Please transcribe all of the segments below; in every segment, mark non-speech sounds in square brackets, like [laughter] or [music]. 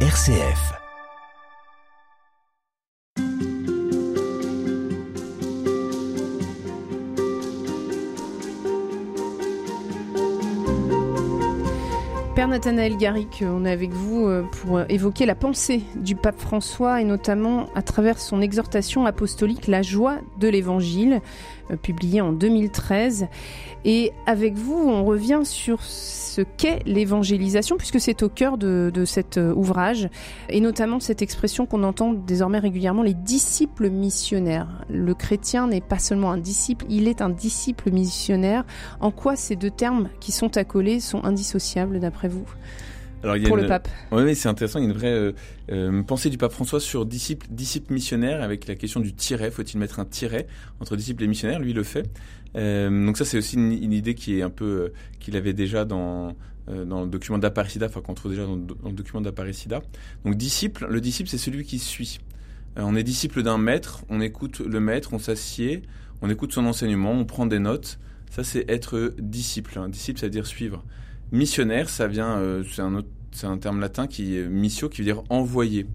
RCF. Père Nathanaël Garrick, on est avec vous euh, pour évoquer la pensée du pape François et notamment à travers son exhortation apostolique La joie de l'Évangile, euh, publiée en 2013. Et avec vous, on revient sur ce qu'est l'évangélisation, puisque c'est au cœur de, cet euh, ouvrage, et notamment cette expression qu'on entend désormais régulièrement, les disciples missionnaires. Le chrétien n'est pas seulement un disciple, il est un disciple missionnaire. En quoi ces deux termes qui sont accolés sont indissociables d'après vous alors, pour le pape. Oui, c'est intéressant. Il y a une vraie euh, euh, pensée du pape François sur disciple, disciple missionnaire avec la question du tiret. Faut-il mettre un tiret entre disciple et missionnaire Lui, il le fait. Euh, donc ça, c'est aussi une, idée qui est un peu qu'il avait déjà dans dans le document d'Aparicida, enfin qu'on trouve déjà dans, le document d'Aparicida. Donc disciple, le disciple, c'est celui qui suit. on est disciple d'un maître, on écoute le maître, on s'assied, on écoute son enseignement, on prend des notes. Ça, c'est être disciple. Un disciple, c'est-à-dire suivre. Missionnaire, ça vient, c'est un un terme latin qui est missio, qui veut dire envoyé.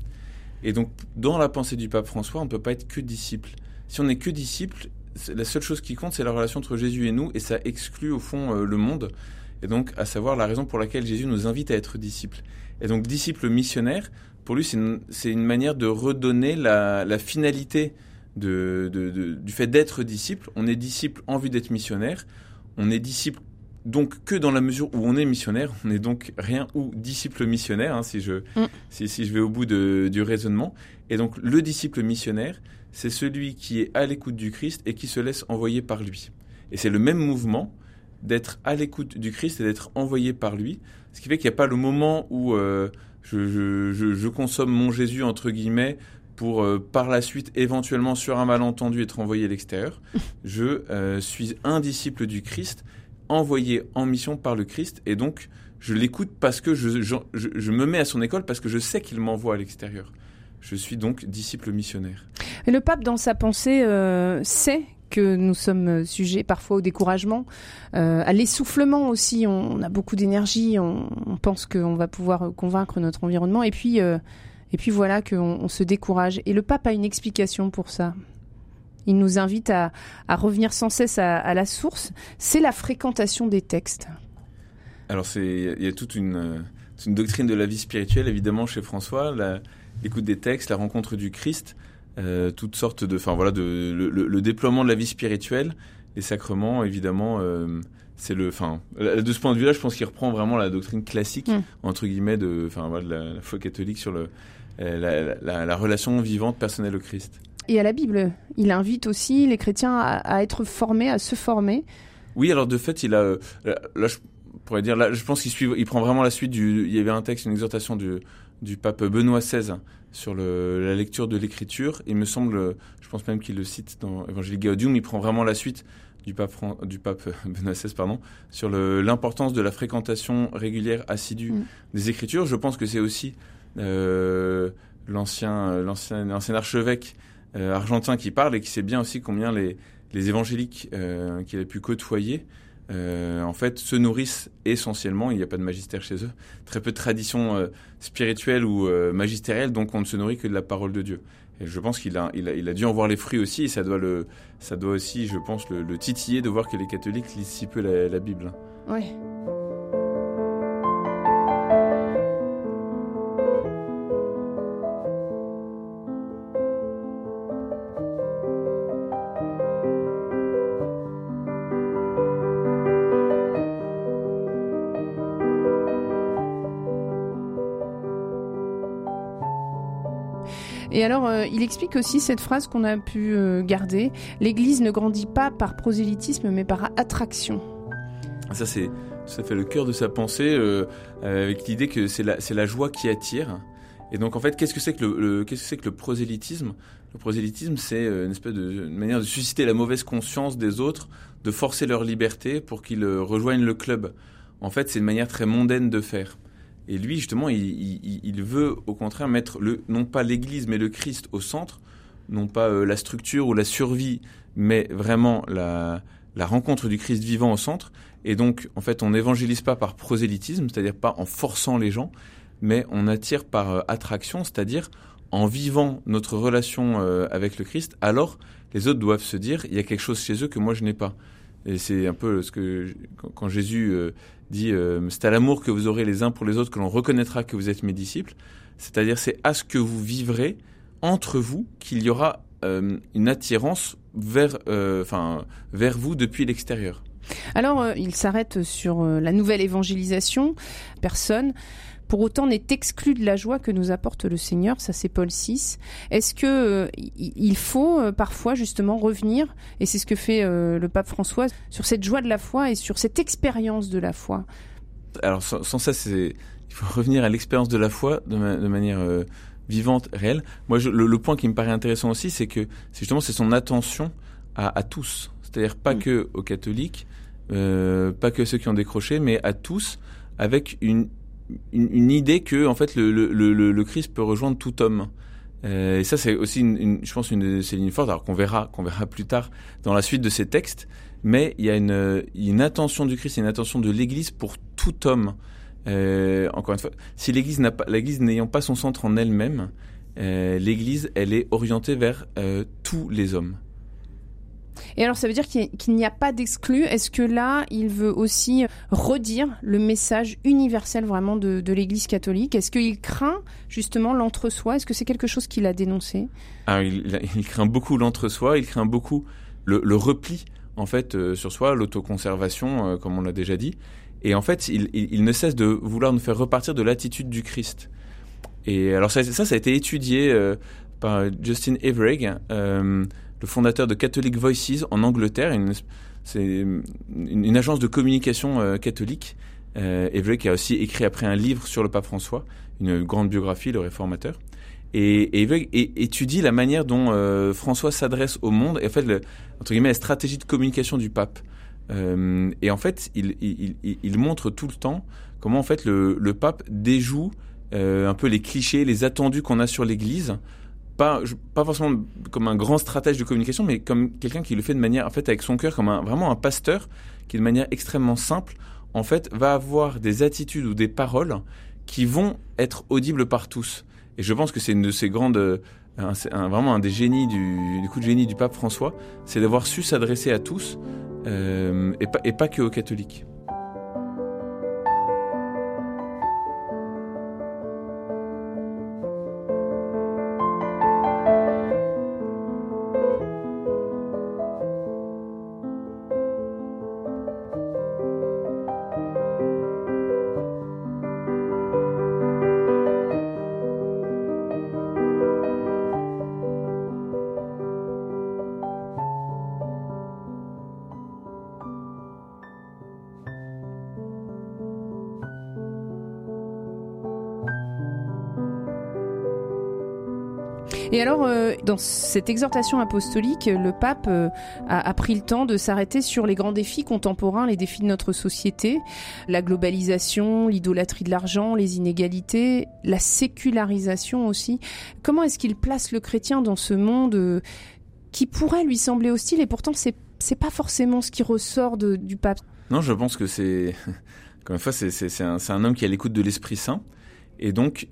Et donc, dans la pensée du pape François, on ne peut pas être que disciple. Si on n'est que disciple, la seule chose qui compte, c'est la relation entre Jésus et nous, et ça exclut au fond euh, le monde. Et donc, à savoir la raison pour laquelle Jésus nous invite à être disciples. Et donc, disciple missionnaire, pour lui, c'est une, manière de redonner la, finalité du fait d'être disciple. On est disciple en vue d'être missionnaire. On est disciple donc que dans la mesure où on est missionnaire, on n'est donc rien ou disciple missionnaire, hein, si, je, mm. si, si, je vais au bout de, du raisonnement. Et donc le disciple missionnaire, c'est celui qui est à l'écoute du Christ et qui se laisse envoyer par lui. Et c'est le même mouvement d'être à l'écoute du Christ et d'être envoyé par lui, ce qui fait qu'il n'y a pas le moment où euh, je, je, je, consomme mon Jésus, entre guillemets, pour euh, par la suite éventuellement sur un malentendu être envoyé à l'extérieur. [laughs] je euh, suis un disciple du Christ envoyé en mission par le Christ et donc je l'écoute parce que je, me mets à son école parce que je sais qu'il m'envoie à l'extérieur. Je suis donc disciple missionnaire. Et le pape, dans sa pensée, euh, sait que nous sommes sujets parfois au découragement, euh, à l'essoufflement aussi. On, a beaucoup d'énergie, on, pense qu'on va pouvoir convaincre notre environnement, et puis, euh, et puis voilà qu'on on se décourage. Et le pape a une explication pour ça. Il nous invite à, revenir sans cesse à, la source. C'est la fréquentation des textes. Alors, il y a toute une, doctrine de la vie spirituelle, évidemment, chez François, l'écoute des textes, la rencontre du Christ, euh, toutes sortes de, enfin voilà, de, le, déploiement de la vie spirituelle, les sacrements, évidemment. Euh, c'est le, enfin, de ce point de vue-là, je pense qu'il reprend vraiment la doctrine classique mm. entre guillemets de, enfin voilà, la, foi catholique sur le, euh, la relation vivante personnelle au Christ et à la Bible. Il invite aussi les chrétiens à, être formés, à se former. Oui, alors de fait, il a, euh, là, je pourrais dire, là, je pense qu'il suit, il prend vraiment la suite du, il y avait un texte, une exhortation du, du pape Benoît XVI sur le, la lecture de l'écriture. Il me semble, je pense même qu'il le cite dans Evangelii Gaudium, il prend vraiment la suite du pape, du pape [laughs] Benoît XVI, pardon, sur l'importance de la fréquentation régulière, assidue mm. des écritures. Je pense que c'est aussi euh, l'ancien, l'ancien, l'ancien archevêque argentin qui parle et qui sait bien aussi combien les, les évangéliques euh, qu'il a pu côtoyer euh, en fait, se nourrissent essentiellement, il n'y a pas de magistère chez eux, très peu de tradition euh, spirituelle ou euh, magistérielle, donc on ne se nourrit que de la parole de Dieu. Et je pense qu'il a, il a, il a dû en voir les fruits aussi, et ça doit, le, ça doit aussi, je pense, le, le titiller de voir que les catholiques lisent si peu la, Bible. Oui. Et alors, euh, il explique aussi cette phrase qu'on a pu euh, garder L'Église ne grandit pas par prosélytisme, mais par attraction. Ça, c'est ça fait le cœur de sa pensée, euh, avec l'idée que c'est la, la joie qui attire. Et donc, en fait, qu'est-ce que c'est que le, qu'est-ce que c'est que le prosélytisme? Le prosélytisme, c'est une espèce de une manière de susciter la mauvaise conscience des autres, de forcer leur liberté pour qu'ils rejoignent le club. En fait, c'est une manière très mondaine de faire. Et lui, justement, il, veut au contraire mettre non pas l'Église, mais le Christ au centre, non pas euh, la structure ou la survie, mais vraiment la, la rencontre du Christ vivant au centre. Et donc, en fait, on n'évangélise pas par prosélytisme, c'est-à-dire pas en forçant les gens, mais on attire par attraction, c'est-à-dire en vivant notre relation avec le Christ, alors les autres doivent se dire, il y a quelque chose chez eux que moi je n'ai pas. Et c'est un peu ce que quand Jésus dit, c'est à l'amour que vous aurez les uns pour les autres que l'on reconnaîtra que vous êtes mes disciples. C'est-à-dire c'est à ce que vous vivrez entre vous qu'il y aura une attirance vers, enfin, vers vous depuis l'extérieur. Alors, euh, il s'arrête sur euh, la nouvelle évangélisation. Personne pour autant n'est exclu de la joie que nous apporte le Seigneur, ça c'est Paul VI. Est-ce que euh, il faut parfois justement revenir, et c'est ce que fait le pape François, sur cette joie de la foi et sur cette expérience de la foi? Alors sans, ça, c'est il faut revenir à l'expérience de la foi de, manière vivante, réelle. Moi, le, point qui me paraît intéressant aussi, c'est que justement c'est son attention à, tous, c'est-à-dire pas mm. que aux catholiques, euh, pas que ceux qui ont décroché, mais à tous, avec une, une, idée que en fait le, le, le, Christ peut rejoindre tout homme. Euh, et ça, c'est aussi, une, je pense, une c'est une force, alors qu'on verra, qu'on verra plus tard dans la suite de ces textes. Mais il y a une, une attention du Christ, une attention de l'Église pour tout homme. Euh, encore une fois, si l'Église n'a pas, l'Église n'ayant pas son centre en elle-même, euh, l'Église, elle est orientée vers tous les hommes. Et alors, ça veut dire qu'il n'y a pas d'exclus. Est-ce que là, il veut aussi redire le message universel vraiment de, l'Église catholique? Est-ce qu'il craint justement l'entre-soi? Est-ce que c'est quelque chose qu'il a dénoncé? Ah, il, craint beaucoup l'entre-soi, il craint beaucoup le, repli en fait euh, sur soi, l'autoconservation, euh, comme on l'a déjà dit. Et en fait, il, ne cesse de vouloir nous faire repartir de l'attitude du Christ. Et alors ça, ça, a été étudié euh, par Justin Everegg le fondateur de Catholic Voices en Angleterre. C'est une, agence de communication euh, catholique. Euh, qui a aussi écrit après un livre sur le pape François, une grande biographie, le réformateur. Et, et étudie la manière dont euh, François s'adresse au monde et en fait, entre guillemets, la stratégie de communication du pape. Euh, et en fait, il, montre tout le temps comment en fait le pape déjoue un peu les clichés, les attendus qu'on a sur l'Église pas, forcément comme un grand stratège de communication, mais comme quelqu'un qui le fait de manière, en fait, avec son cœur, comme vraiment un pasteur, qui de manière extrêmement simple, en fait, va avoir des attitudes ou des paroles qui vont être audibles par tous. Et je pense que c'est une de grandes, vraiment un des génies du, du coup de génie du pape François, c'est d'avoir su s'adresser à tous euh, et, pas, et pas que aux catholiques. Et alors, euh, dans cette exhortation apostolique, le pape euh, a, pris le temps de s'arrêter sur les grands défis contemporains, les défis de notre société, la globalisation, l'idolâtrie de l'argent, les inégalités, la sécularisation aussi. Comment est-ce qu'il place le chrétien dans ce monde euh, qui pourrait lui sembler hostile et pourtant c'est c'est pas forcément ce qui ressort du pape? Non, je pense que c'est, [laughs] comme une fois, c'est un, homme qui est à l'écoute de l'Esprit Saint. Et donc,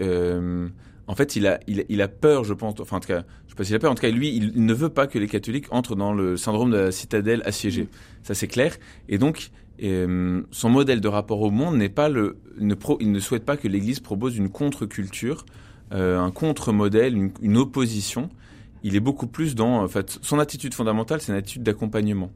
en fait, il a, il, a peur, je pense, enfin en tout cas, je sais pas s'il a peur, en tout cas, lui, il, ne veut pas que les catholiques entrent dans le syndrome de la citadelle assiégée. Ça, c'est clair. Et donc, euh, son modèle de rapport au monde n'est pas le, ne il ne souhaite pas que l'Église propose une contre-culture, euh, un contre-modèle, une, une, opposition. Il est beaucoup plus dans, en fait, son attitude fondamentale, c'est une attitude d'accompagnement.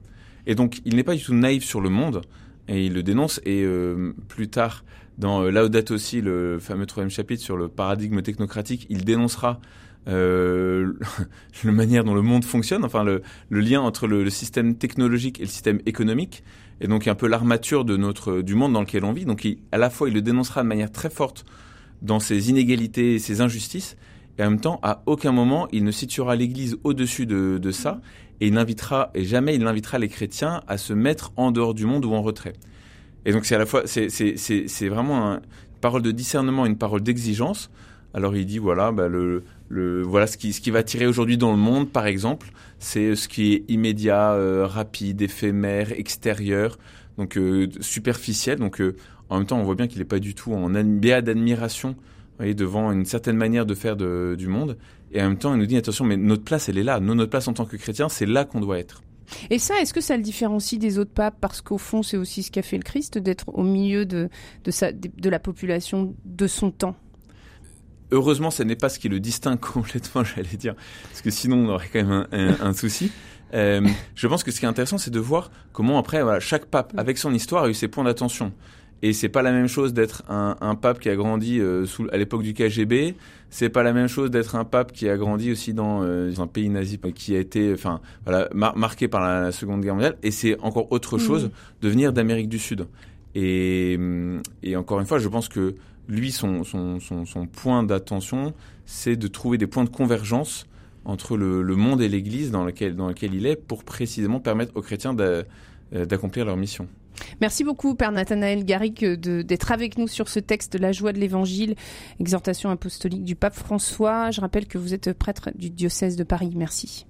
Et donc, il n'est pas du tout naïf sur le monde, et il le dénonce. Et euh, plus tard, dans euh, Laudato aussi, le fameux troisième chapitre sur le paradigme technocratique, il dénoncera euh, [laughs] la manière dont le monde fonctionne, enfin le, lien entre le, système technologique et le système économique, et donc un peu l'armature de notre du monde dans lequel on vit. Donc à la fois, il le dénoncera de manière très forte dans ses inégalités ses injustices, et en même temps, à aucun moment, il ne situera l'Église au-dessus de, de ça, et il n'invitera et jamais il n'invitera les chrétiens à se mettre en dehors du monde ou en retrait. Et donc c'est à la fois, c'est, vraiment une parole de discernement, une parole d'exigence. Alors il dit voilà, bah, le, le, voilà ce qui, ce qui va tirer aujourd'hui dans le monde, par exemple, c'est ce qui est immédiat, euh, rapide, éphémère, extérieur, donc euh, superficiel. Donc euh, en même temps, on voit bien qu'il n'est pas du tout en béat d'admiration devant une certaine manière de faire du monde. Et en même temps, il nous dit attention, mais notre place, elle est là. Nous, notre place en tant que chrétiens, c'est là qu'on doit être. Et ça, est-ce que ça le différencie des autres papes? Parce qu'au fond, c'est aussi ce qu'a fait le Christ, d'être au milieu de, de, sa, de la population de son temps. Heureusement, ce n'est pas ce qui le distingue [laughs] complètement, j'allais dire, parce que sinon on aurait quand même un, un, un souci. Euh, je pense que ce qui est intéressant, c'est de voir comment après, voilà, chaque pape, avec son histoire, a eu ses points d'attention. Et c'est pas la même chose d'être un, un, pape qui a grandi euh, sous, à l'époque du KGB. C'est pas la même chose d'être un pape qui a grandi aussi dans, euh, un pays nazi qui a été, enfin, voilà, mar marqué par la Seconde Guerre mondiale. Et c'est encore autre chose mmh. de venir d'Amérique du Sud. Et, et encore une fois, je pense que lui, son, son, son, son point d'attention, c'est de trouver des points de convergence entre le, le monde et l'Église dans lequel, dans lequel il est pour précisément permettre aux chrétiens d'accomplir leur mission. Merci beaucoup, Père Nathanaël Garrick, d'être avec nous sur ce texte La joie de l'Évangile, exhortation apostolique du pape François. Je rappelle que vous êtes prêtre du diocèse de Paris. Merci.